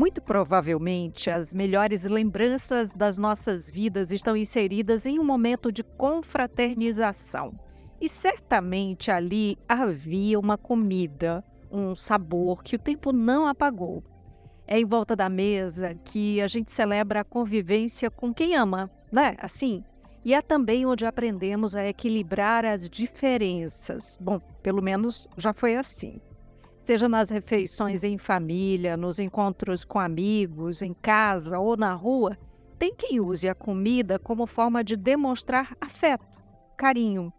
Muito provavelmente, as melhores lembranças das nossas vidas estão inseridas em um momento de confraternização. E certamente ali havia uma comida, um sabor que o tempo não apagou. É em volta da mesa que a gente celebra a convivência com quem ama, né? Assim. E é também onde aprendemos a equilibrar as diferenças. Bom, pelo menos já foi assim seja nas refeições em família, nos encontros com amigos, em casa ou na rua, tem quem use a comida como forma de demonstrar afeto, carinho.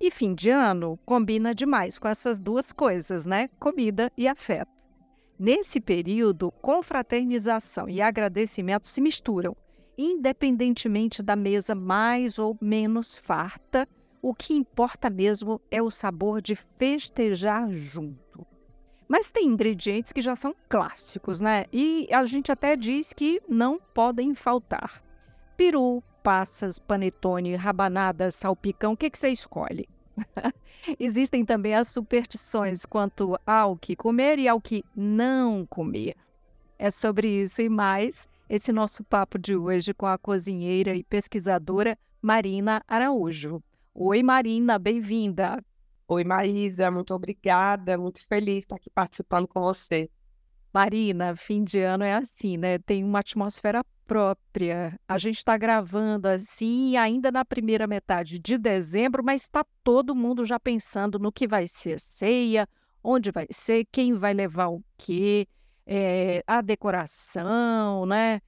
E fim de ano combina demais com essas duas coisas, né? Comida e afeto. Nesse período, confraternização e agradecimento se misturam, independentemente da mesa mais ou menos farta, o que importa mesmo é o sabor de festejar junto. Mas tem ingredientes que já são clássicos, né? E a gente até diz que não podem faltar. Peru, passas, panetone, rabanada, salpicão, o que, que você escolhe? Existem também as superstições quanto ao que comer e ao que não comer. É sobre isso e mais esse nosso papo de hoje com a cozinheira e pesquisadora Marina Araújo. Oi, Marina, bem-vinda. Oi, Maísa, muito obrigada, muito feliz estar aqui participando com você. Marina, fim de ano é assim, né? Tem uma atmosfera própria. A gente está gravando assim, ainda na primeira metade de dezembro, mas está todo mundo já pensando no que vai ser ceia, onde vai ser, quem vai levar o quê, é, a decoração, né?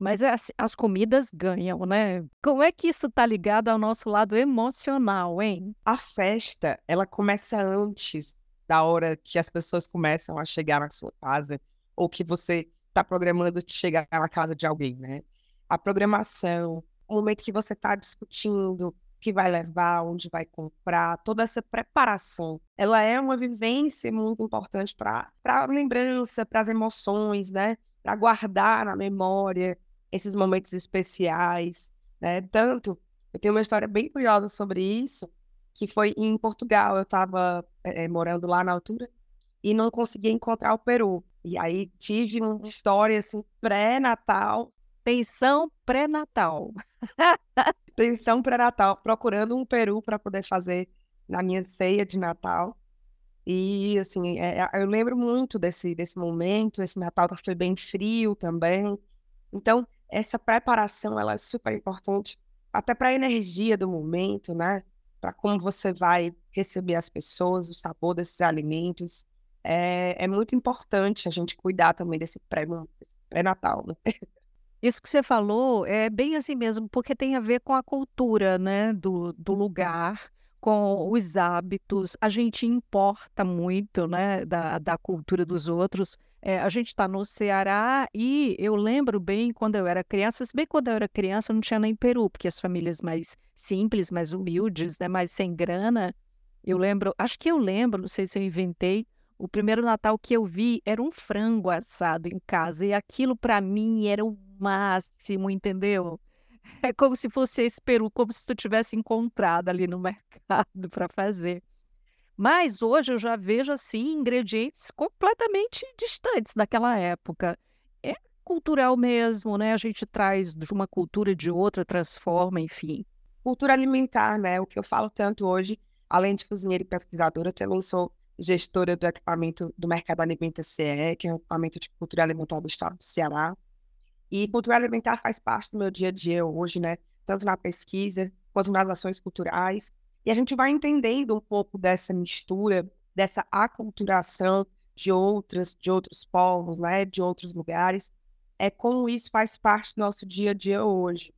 Mas é assim, as comidas ganham, né? Como é que isso está ligado ao nosso lado emocional, hein? A festa, ela começa antes da hora que as pessoas começam a chegar na sua casa ou que você está programando de chegar na casa de alguém, né? A programação, o momento que você está discutindo, que vai levar, onde vai comprar, toda essa preparação, ela é uma vivência muito importante para a lembrança, para as emoções, né? Para guardar na memória esses momentos especiais, né? Tanto, eu tenho uma história bem curiosa sobre isso, que foi em Portugal, eu estava é, morando lá na altura e não conseguia encontrar o peru. E aí tive uma história assim pré-natal. Pensão pré-natal. Pensão pré-natal, procurando um peru para poder fazer na minha ceia de Natal. E assim, é, eu lembro muito desse, desse momento. Esse Natal foi bem frio também. Então, essa preparação ela é super importante até para a energia do momento, né? Para como você vai receber as pessoas, o sabor desses alimentos. É, é muito importante a gente cuidar também desse pré-natal, né? Isso que você falou é bem assim mesmo, porque tem a ver com a cultura, né, do, do lugar, com os hábitos. A gente importa muito, né, da, da cultura dos outros. É, a gente está no Ceará e eu lembro bem quando eu era criança, se bem quando eu era criança não tinha nem peru, porque as famílias mais simples, mais humildes, né, mais sem grana, eu lembro, acho que eu lembro, não sei se eu inventei, o primeiro Natal que eu vi era um frango assado em casa e aquilo para mim era o máximo, entendeu? É como se fosse esse peru, como se tu tivesse encontrado ali no mercado para fazer. Mas hoje eu já vejo assim ingredientes completamente distantes daquela época. É cultural mesmo, né? A gente traz de uma cultura de outra, transforma, enfim. Cultura alimentar, né? O que eu falo tanto hoje, além de cozinheira e pesquisadora, também sou gestora do equipamento do Mercado Alimenta CE, que é um equipamento de cultura alimentar do estado do Ceará. E cultura alimentar faz parte do meu dia a dia hoje, né? Tanto na pesquisa quanto nas ações culturais. E a gente vai entendendo um pouco dessa mistura, dessa aculturação de outras, de outros povos, né, de outros lugares, é como isso faz parte do nosso dia a dia hoje.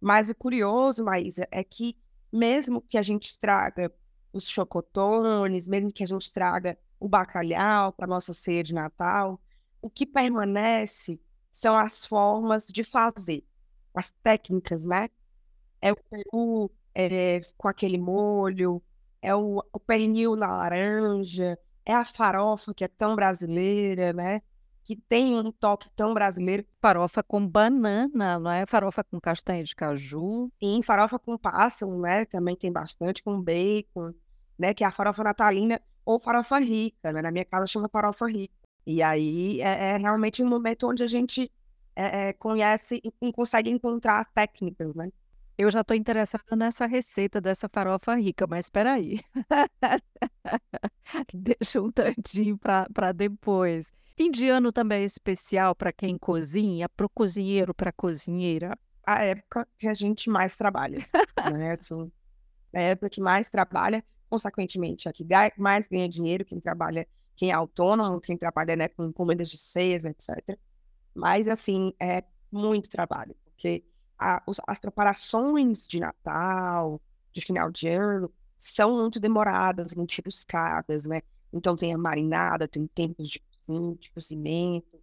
Mas o curioso, Maísa, é que mesmo que a gente traga os chocotones, mesmo que a gente traga o bacalhau para nossa ceia de Natal, o que permanece são as formas de fazer, as técnicas, né? É o peru é, com aquele molho, é o, o pernil na laranja, é a farofa que é tão brasileira, né? Que tem um toque tão brasileiro. Farofa com banana, não é? Farofa com castanha de caju. Sim, farofa com pássaros, né? Também tem bastante, com bacon, né? Que é a farofa natalina ou farofa rica, né? Na minha casa chama farofa rica. E aí é, é realmente um momento onde a gente é, é, conhece e consegue encontrar as técnicas, né? Eu já estou interessada nessa receita dessa farofa rica, mas espera aí. Deixa um tantinho para depois. Fim de ano também é especial para quem cozinha, para o cozinheiro, para a cozinheira. A época que a gente mais trabalha, né? É a época que mais trabalha, consequentemente, a que mais ganha dinheiro, quem trabalha, quem é autônomo, quem trabalha né, com encomendas de ceias, etc. Mas, assim, é muito trabalho, porque a, as preparações de Natal, de final de ano, são muito demoradas, muito rebuscadas, né? Então tem a marinada, tem tempos de, de cozimento.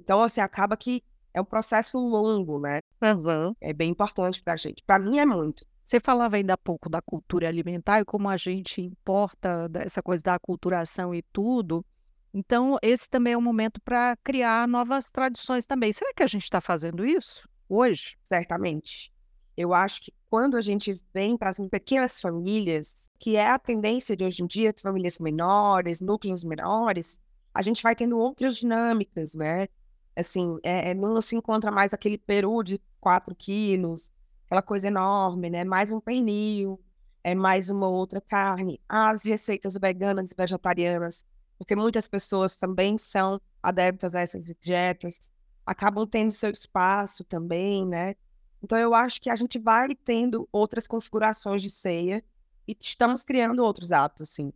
Então, assim, acaba que é um processo longo, né? Uhum. É bem importante pra gente. Para mim é muito. Você falava ainda há pouco da cultura alimentar e como a gente importa essa coisa da aculturação e tudo. Então, esse também é um momento para criar novas tradições também. Será que a gente está fazendo isso hoje? Certamente. Eu acho que quando a gente vem para as pequenas famílias, que é a tendência de hoje em dia, famílias menores, núcleos menores, a gente vai tendo outras dinâmicas, né? Assim, é, é não se encontra mais aquele peru de 4 quilos, aquela coisa enorme, né? Mais um pernil, é mais uma outra carne. As receitas veganas e vegetarianas porque muitas pessoas também são adeptas a essas dietas, acabam tendo seu espaço também, né? Então eu acho que a gente vai tendo outras configurações de ceia e estamos criando outros hábitos, sim.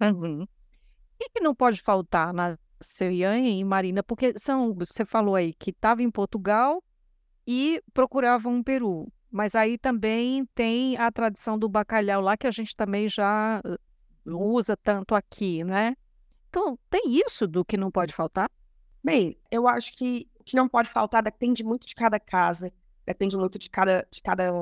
Uhum. O que não pode faltar na ceia, hein, Marina? Porque são, você falou aí que estava em Portugal e procurava um peru. Mas aí também tem a tradição do bacalhau lá, que a gente também já não usa tanto aqui, né? Então, tem isso do que não pode faltar? Bem, eu acho que o que não pode faltar depende muito de cada casa, depende muito de cada, de cada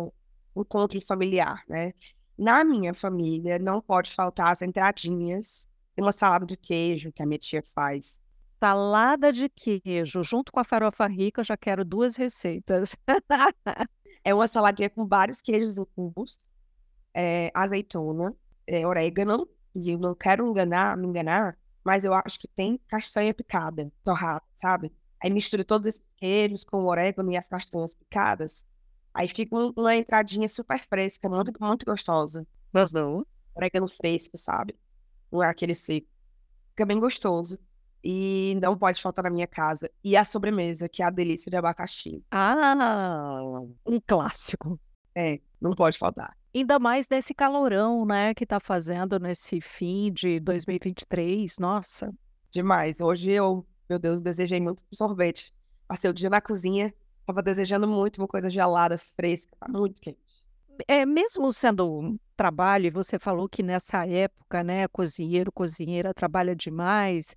encontro familiar, né? Na minha família, não pode faltar as entradinhas. Tem uma salada de queijo que a minha tia faz. Salada de queijo, junto com a farofa rica, eu já quero duas receitas. é uma saladinha com vários queijos em cubos, é, azeitona, é, orégano, e eu não quero enganar, me enganar, mas eu acho que tem castanha picada, torrada, sabe? Aí mistura todos esses queijos com o orégano e as castanhas picadas. Aí fica uma entradinha super fresca, muito, muito gostosa. Gostou? Orégano fresco, sabe? Não é aquele seco. Fica bem gostoso. E não pode faltar na minha casa. E a sobremesa, que é a delícia de abacaxi. Ah, um clássico. É, não pode faltar. Ainda mais desse calorão, né, que tá fazendo nesse fim de 2023. Nossa. Demais. Hoje eu, meu Deus, desejei muito sorvete. Passei o dia na cozinha, tava desejando muito uma coisa gelada, fresca, tá muito quente. É, mesmo sendo um trabalho, e você falou que nessa época, né, cozinheiro, cozinheira trabalha demais,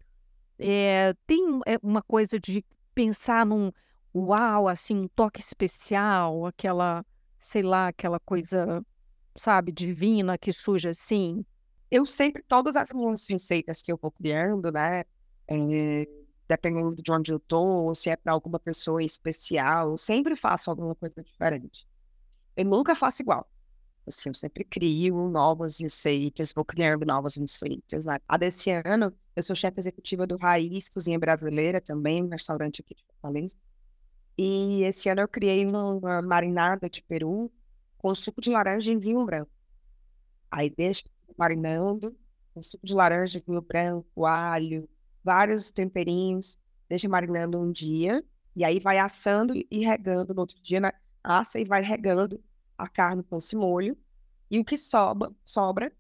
é, tem é, uma coisa de pensar num uau, assim, um toque especial, aquela, sei lá, aquela coisa sabe, divina que surge assim? Eu sempre, todas as minhas receitas que eu vou criando, né, é, dependendo de onde eu tô, ou se é para alguma pessoa especial, eu sempre faço alguma coisa diferente. Eu nunca faço igual. Assim, eu sempre crio novas receitas, vou criando novas receitas. Né? A desse ano, eu sou chefe executiva do Raiz Cozinha Brasileira também, um restaurante aqui de Fortaleza. E esse ano eu criei uma marinada de peru com suco de laranja e vinho branco. Aí deixa marinando, com suco de laranja, vinho branco, alho, vários temperinhos, deixa marinando um dia, e aí vai assando e regando no outro dia, na, assa e vai regando a carne com esse molho. E o que sobra, sobra,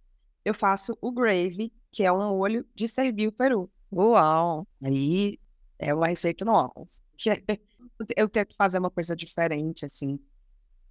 eu faço o gravy, que é um molho de servir o peru. Uau! Aí é uma receita nova. Eu tento fazer uma coisa diferente, assim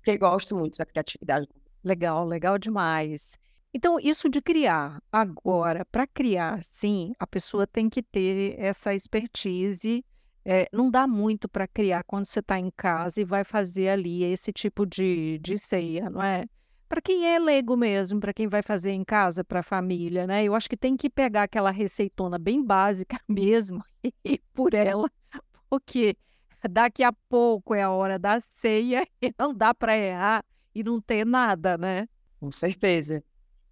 porque gosto muito da criatividade. Legal, legal demais. Então, isso de criar. Agora, para criar, sim, a pessoa tem que ter essa expertise. É, não dá muito para criar quando você está em casa e vai fazer ali esse tipo de, de ceia, não é? Para quem é leigo mesmo, para quem vai fazer em casa, para a família, né? Eu acho que tem que pegar aquela receitona bem básica mesmo e por ela, porque daqui a pouco é a hora da ceia e não dá para errar e não ter nada, né? Com certeza.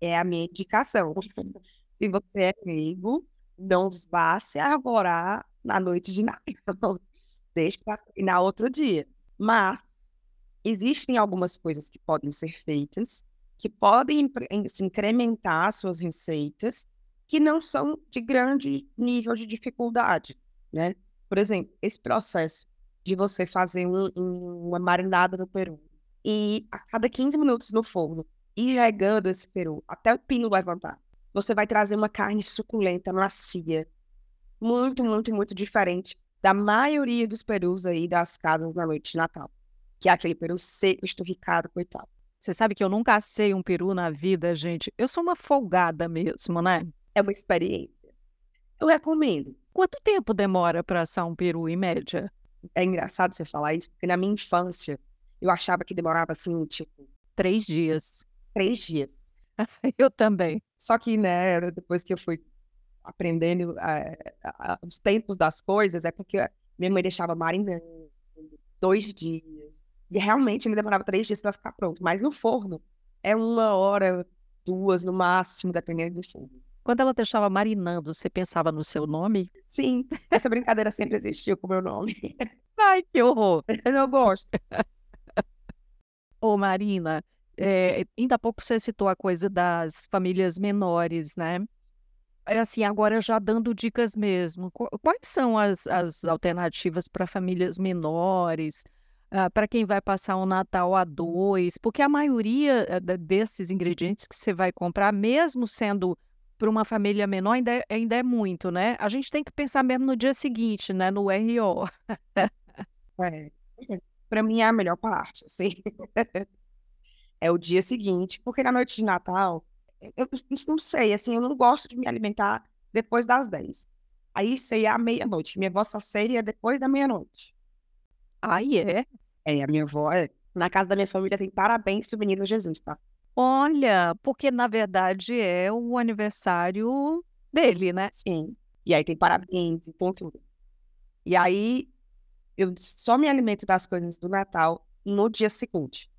É a minha indicação. Se você é amigo, não vá se arvorar na noite de Natal. Deixe para na outro dia. Mas existem algumas coisas que podem ser feitas, que podem se incrementar suas receitas, que não são de grande nível de dificuldade, né? Por exemplo, esse processo de você fazer um, um, uma marinada no peru e a cada 15 minutos no forno ir regando esse peru até o pino levantar, você vai trazer uma carne suculenta, macia, muito, muito, muito diferente da maioria dos perus aí das casas na noite de Natal, que é aquele peru seco, esturricado, coitado. Você sabe que eu nunca assei um peru na vida, gente. Eu sou uma folgada mesmo, né? É uma experiência. Eu recomendo. Quanto tempo demora para assar um peru, em média? É engraçado você falar isso, porque na minha infância eu achava que demorava assim, tipo. Três dias. Três dias. eu também. Só que, né, depois que eu fui aprendendo uh, os tempos das coisas, é porque minha mãe deixava marinando dois dias. E realmente ele demorava três dias para ficar pronto. Mas no forno é uma hora, duas no máximo, dependendo do forno. Quando ela deixava marinando, você pensava no seu nome? Sim, essa brincadeira sempre existiu com o meu nome. Ai, que horror! Eu gosto. Ô, Marina, é, ainda há pouco você citou a coisa das famílias menores, né? É assim, agora já dando dicas mesmo. Quais são as, as alternativas para famílias menores? Uh, para quem vai passar um Natal a dois? Porque a maioria uh, desses ingredientes que você vai comprar, mesmo sendo para uma família menor ainda é, ainda é muito, né? A gente tem que pensar mesmo no dia seguinte, né? No RO. é. Para mim é a melhor parte, assim. é o dia seguinte, porque na noite de Natal, eu não sei, assim, eu não gosto de me alimentar depois das 10. Aí ceia à meia-noite. Minha avó só ceia depois da meia-noite. Aí é? É, a minha avó, é. Na casa da minha família tem parabéns pro menino Jesus, tá? Olha, porque na verdade é o aniversário dele, né? Sim. E aí tem parabéns, e ponto. E aí eu só me alimento das coisas do Natal no dia seguinte.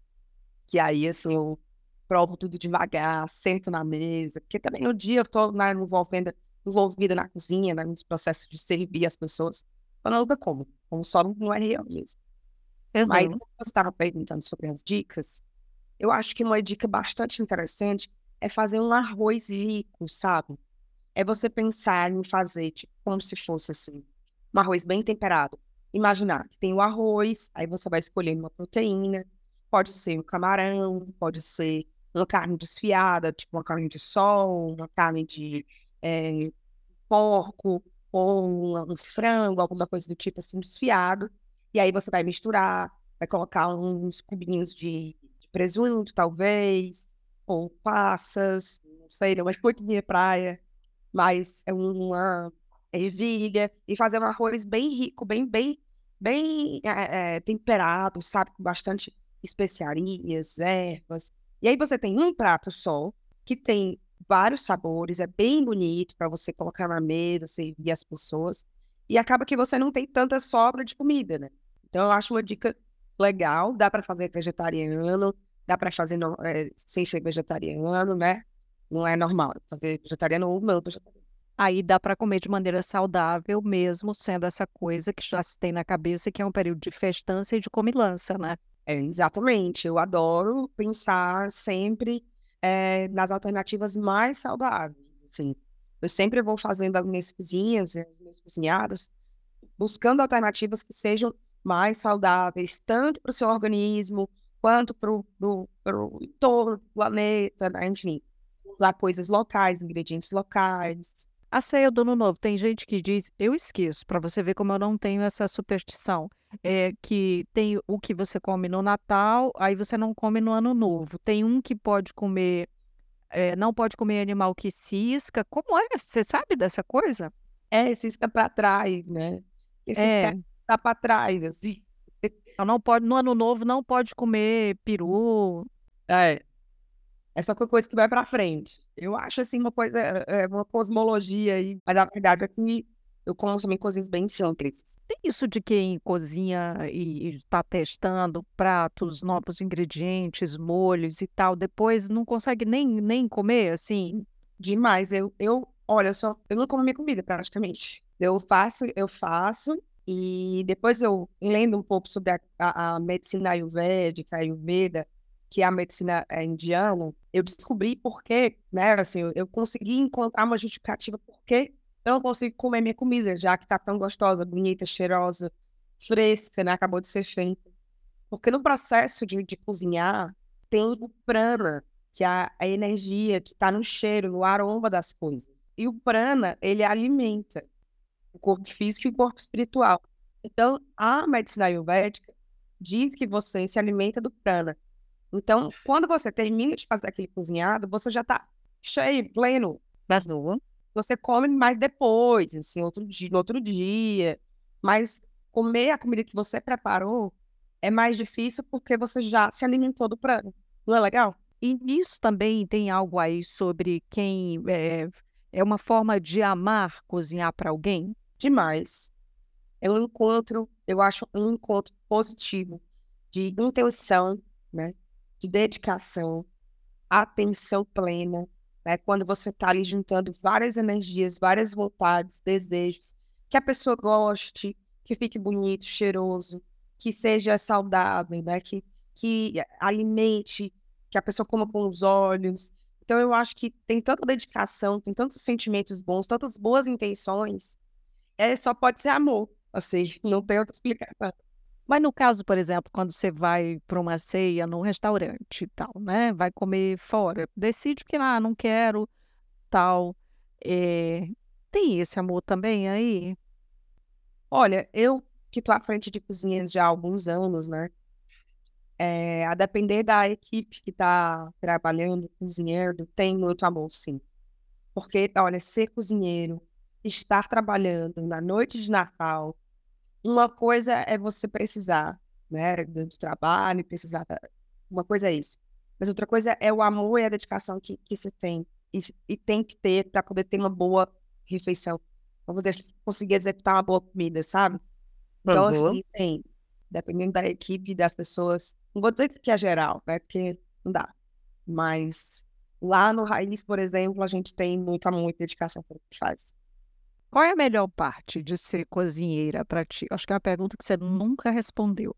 Que aí, assim, eu provo tudo devagar, sento na mesa, porque também no dia eu tô na, envolvendo, envolvida na cozinha, né, nos processos de servir as pessoas. Eu nunca como, como só no é real mesmo. Mas você estava perguntando sobre as dicas, eu acho que uma dica bastante interessante é fazer um arroz rico, sabe? É você pensar em fazer, tipo, como se fosse assim, um arroz bem temperado. Imaginar que tem o arroz, aí você vai escolher uma proteína, pode ser um camarão, pode ser uma carne desfiada, tipo uma carne de sol, uma carne de é, porco, ou um, um frango, alguma coisa do tipo assim, desfiado. E aí você vai misturar, vai colocar uns cubinhos de presunto, talvez, ou passas, não sei, não é muito minha praia, mas é uma ervilha, e fazer um arroz bem rico, bem, bem, bem é, é, temperado, sabe, com bastante especiarias, ervas. E aí você tem um prato só, que tem vários sabores, é bem bonito para você colocar na mesa, servir as pessoas, e acaba que você não tem tanta sobra de comida, né? Então eu acho uma dica legal, dá para fazer vegetariano, dá para fazer no, é, sem ser vegetariano, né? Não é normal fazer vegetariano ou não vegetariano. Aí dá para comer de maneira saudável, mesmo sendo essa coisa que já se tem na cabeça, que é um período de festança e de comilança, né? É, exatamente. Eu adoro pensar sempre é, nas alternativas mais saudáveis. Assim. Eu sempre vou fazendo as minhas cozinhas, os meus cozinhados, buscando alternativas que sejam mais saudáveis, tanto para o seu organismo, quanto para o entorno do planeta, né? enfim, lá coisas locais, ingredientes locais. A ceia do Ano Novo, tem gente que diz, eu esqueço, para você ver como eu não tenho essa superstição, é que tem o que você come no Natal, aí você não come no Ano Novo. Tem um que pode comer, é, não pode comer animal que cisca. Como é? Você sabe dessa coisa? É, cisca para trás, né? Esse é. Tá para trás, assim. Então, não pode, no ano novo não pode comer peru. É. É só coisa que vai para frente. Eu acho assim uma coisa, é uma cosmologia aí, mas a verdade é que eu como também coisas bem simples. Tem isso de quem cozinha e está testando pratos, novos ingredientes, molhos e tal, depois não consegue nem, nem comer, assim? Demais. Eu, eu Olha só, eu não como minha comida praticamente. Eu faço, eu faço, e depois eu lendo um pouco sobre a, a, a medicina ayurvédica, ayurveda, que é a medicina é, indiana, eu descobri por que, né, assim, eu, eu consegui encontrar uma justificativa por que eu não consigo comer minha comida, já que tá tão gostosa, bonita, cheirosa, fresca, né, acabou de ser feita. Porque no processo de, de cozinhar, tem o prana, que é a, a energia que está no cheiro, no aroma das coisas. E o prana, ele alimenta o corpo físico e o corpo espiritual. Então, a medicina ayurvédica diz que você se alimenta do prana. Então, quando você termina de fazer aquele cozinhado, você já está cheio, pleno. Das duas. Você come mais depois, assim, outro dia, no outro dia. Mas comer a comida que você preparou é mais difícil porque você já se alimentou do prana. Não é legal? E nisso também tem algo aí sobre quem é, é uma forma de amar cozinhar para alguém? Demais. É um encontro, eu acho um encontro positivo de intenção, né? De dedicação, atenção plena, né? Quando você está ali juntando várias energias, várias vontades, desejos, que a pessoa goste, que fique bonito, cheiroso, que seja saudável, né? Que, que alimente, que a pessoa coma com os olhos. Então, eu acho que tem tanta dedicação, tem tantos sentimentos bons, tantas boas intenções, é, só pode ser amor, assim, não tem outra explicação. Mas no caso, por exemplo, quando você vai para uma ceia num restaurante e tal, né? Vai comer fora, decide que ah, não quero tal. É... Tem esse amor também aí? Olha, eu que estou à frente de cozinhas já há alguns anos, né? É, a depender da equipe que está trabalhando, cozinheiro, tem muito amor, sim. Porque, olha, ser cozinheiro, estar trabalhando na noite de Natal, uma coisa é você precisar, né, do trabalho, precisar, da... uma coisa é isso. Mas outra coisa é o amor e a dedicação que, que se tem e, e tem que ter para poder ter uma boa refeição, para poder conseguir executar uma boa comida, sabe? Então, uhum. assim, tem, dependendo da equipe, das pessoas, não vou dizer que é geral, né? Porque não dá. Mas lá no Raiz, por exemplo, a gente tem muita, muita dedicação para o que faz. Qual é a melhor parte de ser cozinheira para ti? Acho que é uma pergunta que você nunca respondeu.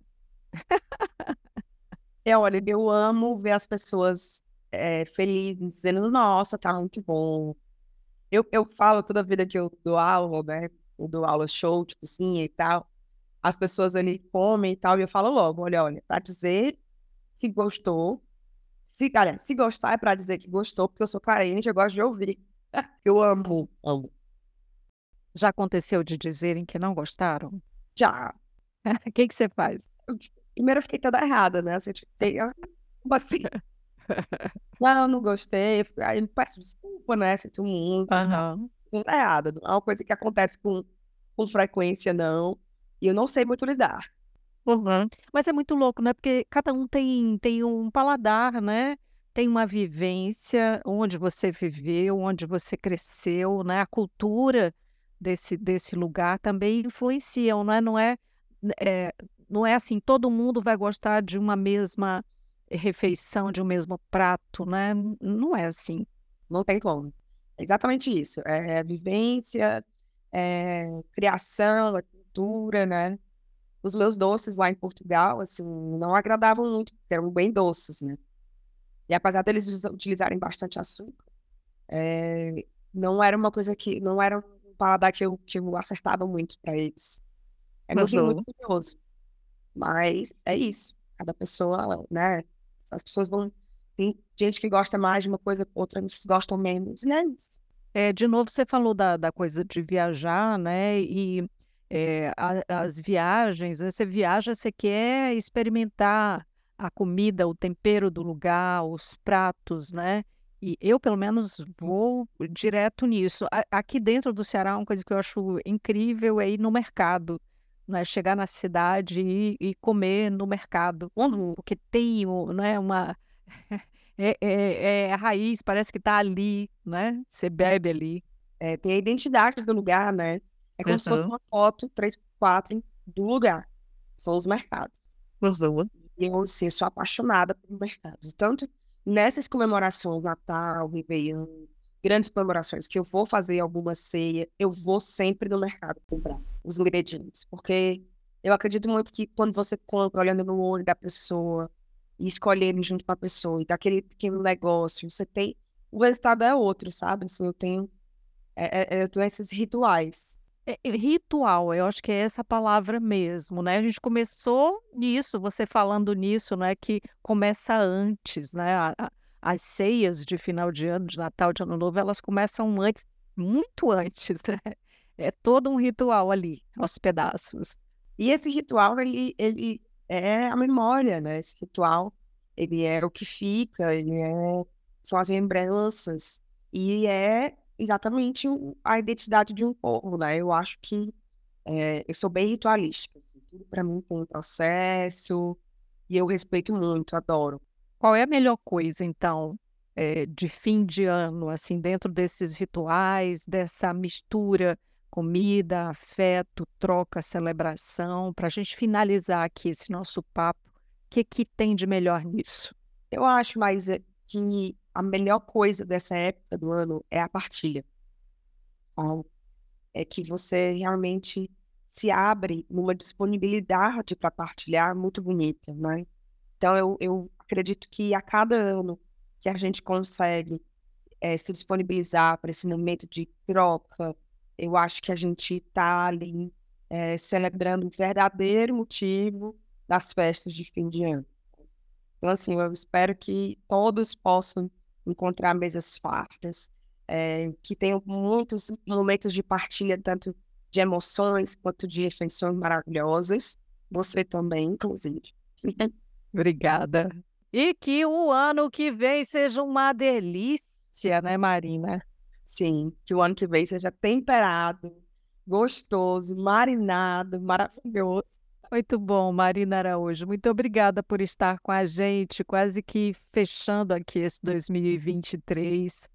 é, olha, eu amo ver as pessoas é, felizes, dizendo, nossa, tá muito bom. Eu, eu falo toda a vida que eu dou aula, né? Eu dou aula show de cozinha e tal as pessoas ali comem e tal, e eu falo logo, olha, olha, para dizer se gostou, se, olha, se gostar é para dizer que gostou, porque eu sou carente, eu gosto de ouvir. eu amo, amo. Já aconteceu de dizerem que não gostaram? Já. O que, que você faz? Primeiro eu fiquei toda errada, né? Assim, tipo, como assim? não, não gostei. Aí peço desculpa, né? Sinto muito. Uhum. Não é errada. Não é uma coisa que acontece com, com frequência, não. E eu não sei muito lidar. Uhum. Mas é muito louco, né? Porque cada um tem, tem um paladar, né? Tem uma vivência, onde você viveu, onde você cresceu, né? A cultura desse, desse lugar também influenciam, não é? Não é, é, não é assim, todo mundo vai gostar de uma mesma refeição, de um mesmo prato, né? Não é assim. Não tem como. É exatamente isso. É, vivência, é criação, é cultura, né? Os meus doces lá em Portugal, assim, não agradavam muito, porque eram bem doces, né? E apesar deles utilizarem bastante açúcar, é, não era uma coisa que, não era paladar que eu, que eu acertava muito para eles. É muito, uhum. muito curioso. Mas é isso. Cada pessoa, né? As pessoas vão. Tem gente que gosta mais de uma coisa, outras gostam menos, né? É, de novo, você falou da, da coisa de viajar, né? E é, a, as viagens, né? você viaja, você quer experimentar a comida, o tempero do lugar, os pratos, né? E eu, pelo menos, vou direto nisso. Aqui dentro do Ceará, uma coisa que eu acho incrível é ir no mercado, né? Chegar na cidade e, e comer no mercado, uhum. porque tem né, uma... É, é, é, a raiz, parece que está ali, né? Você bebe ali. É, tem a identidade do lugar, né? É como uhum. se fosse uma foto 3x4 do lugar. São os mercados. Uhum. E eu, assim, sou apaixonada por mercados. Tanto nessas comemorações, Natal, Réveillon, grandes comemorações, que eu vou fazer alguma ceia, eu vou sempre no mercado comprar os ingredientes, porque eu acredito muito que quando você compra olhando no olho da pessoa e escolhendo junto com a pessoa e daquele pequeno negócio, você tem o resultado é outro, sabe? Assim, eu tenho é, é, eu tenho esses rituais. É, ritual, eu acho que é essa palavra mesmo, né? A gente começou nisso, você falando nisso, né? Que começa antes, né? A, a, as ceias de final de ano, de Natal, de Ano Novo, elas começam antes, muito antes, né? É todo um ritual ali, aos pedaços. E esse ritual, ele, ele é a memória, né? Esse ritual, ele é o que fica, ele é, são as lembranças. E é exatamente a identidade de um povo, né? Eu acho que é, eu sou bem ritualística. Assim, tudo para mim tem um processo e eu respeito muito, adoro. Qual é a melhor coisa, então, é, de fim de ano, assim, dentro desses rituais, dessa mistura comida, afeto, troca, celebração, para a gente finalizar aqui esse nosso papo, o que, que tem de melhor nisso? Eu acho mais é, que a melhor coisa dessa época do ano é a partilha. É que você realmente se abre numa disponibilidade para partilhar muito bonita, né? Então, eu, eu acredito que a cada ano que a gente consegue é, se disponibilizar para esse momento de troca, eu acho que a gente está ali é, celebrando o verdadeiro motivo das festas de fim de ano. Então, assim, eu espero que todos possam encontrar mesas fartas, é, que tenham muitos momentos de partilha, tanto de emoções quanto de refeições maravilhosas. Você também, inclusive. Obrigada. E que o ano que vem seja uma delícia, né, Marina? Sim, que o ano que vem seja temperado, gostoso, marinado, maravilhoso. Muito bom, Marina Araújo. Muito obrigada por estar com a gente, quase que fechando aqui esse 2023.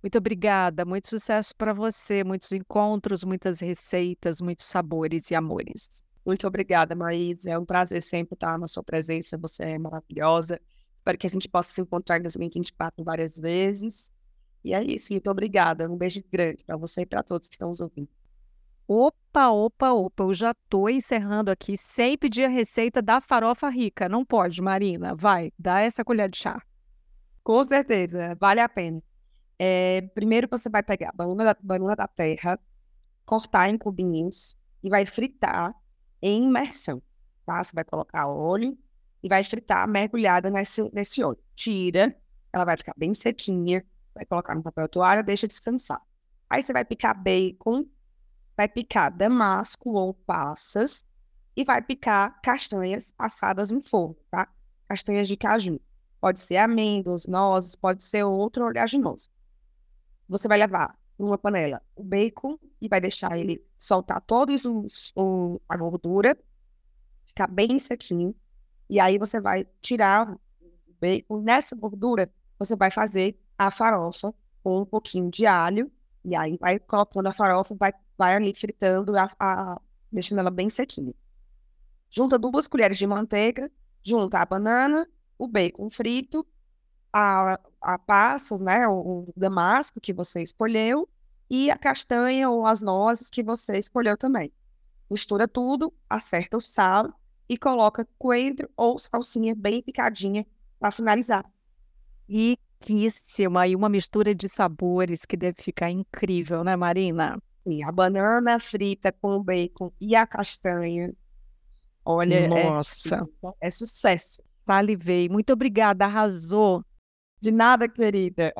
Muito obrigada, muito sucesso para você, muitos encontros, muitas receitas, muitos sabores e amores. Muito obrigada, Maísa. É um prazer sempre estar na sua presença. Você é maravilhosa. Espero que a gente possa se encontrar em 2024 várias vezes. E é isso. Muito obrigada. Um beijo grande para você e para todos que estão nos ouvindo. Opa, opa, opa, eu já estou encerrando aqui sem pedir a receita da farofa rica. Não pode, Marina. Vai, dá essa colher de chá. Com certeza, vale a pena. É, primeiro você vai pegar a banana da, banana da terra, cortar em cubinhos e vai fritar em imersão, tá? Você vai colocar óleo e vai fritar mergulhada nesse, nesse óleo. Tira, ela vai ficar bem sequinha, vai colocar no papel toalha, deixa descansar. Aí você vai picar bacon vai picar damasco ou passas e vai picar castanhas assadas no forno, tá? Castanhas de caju. Pode ser amêndoas, nozes, pode ser outro oleaginoso. Você vai levar numa panela o bacon e vai deixar ele soltar todos os, o, a gordura, ficar bem sequinho. E aí você vai tirar o bacon. Nessa gordura, você vai fazer a farofa com um pouquinho de alho. E aí vai colocando a farofa, vai vai ali fritando, a, a, deixando ela bem sequinha. Junta duas colheres de manteiga, junta a banana, o bacon frito, a, a passas, né, o, o damasco que você escolheu e a castanha ou as nozes que você escolheu também. Mistura tudo, acerta o sal e coloca coentro ou salsinha bem picadinha para finalizar. Riquíssima e uma mistura de sabores que deve ficar incrível, né, Marina? Sim, a banana frita com o bacon e a castanha. Olha, é Nossa. É, é sucesso. Salivei. Muito obrigada, arrasou. De nada, querida.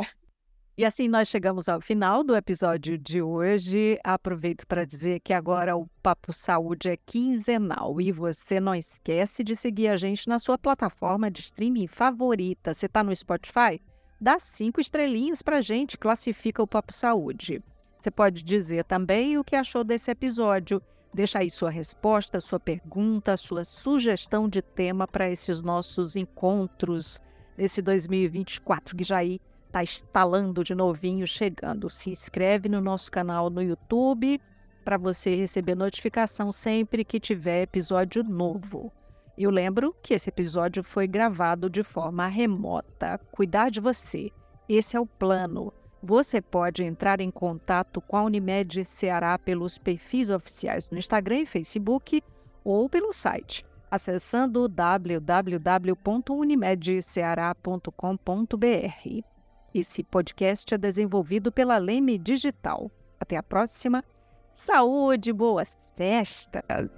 E assim nós chegamos ao final do episódio de hoje. Aproveito para dizer que agora o Papo Saúde é quinzenal e você não esquece de seguir a gente na sua plataforma de streaming favorita. Você está no Spotify? Dá cinco estrelinhas para a gente, classifica o Papo Saúde. Você pode dizer também o que achou desse episódio. Deixa aí sua resposta, sua pergunta, sua sugestão de tema para esses nossos encontros nesse 2024 que já está instalando de novinho, chegando. Se inscreve no nosso canal no YouTube para você receber notificação sempre que tiver episódio novo. Eu lembro que esse episódio foi gravado de forma remota. Cuidar de você. Esse é o plano Você pode entrar em contato com a Unimed Ceará pelos perfis oficiais no Instagram e Facebook ou pelo site, acessando www.unimedceará.com.br. Esse podcast é desenvolvido pela Leme Digital. Até a próxima. Saúde, boas festas!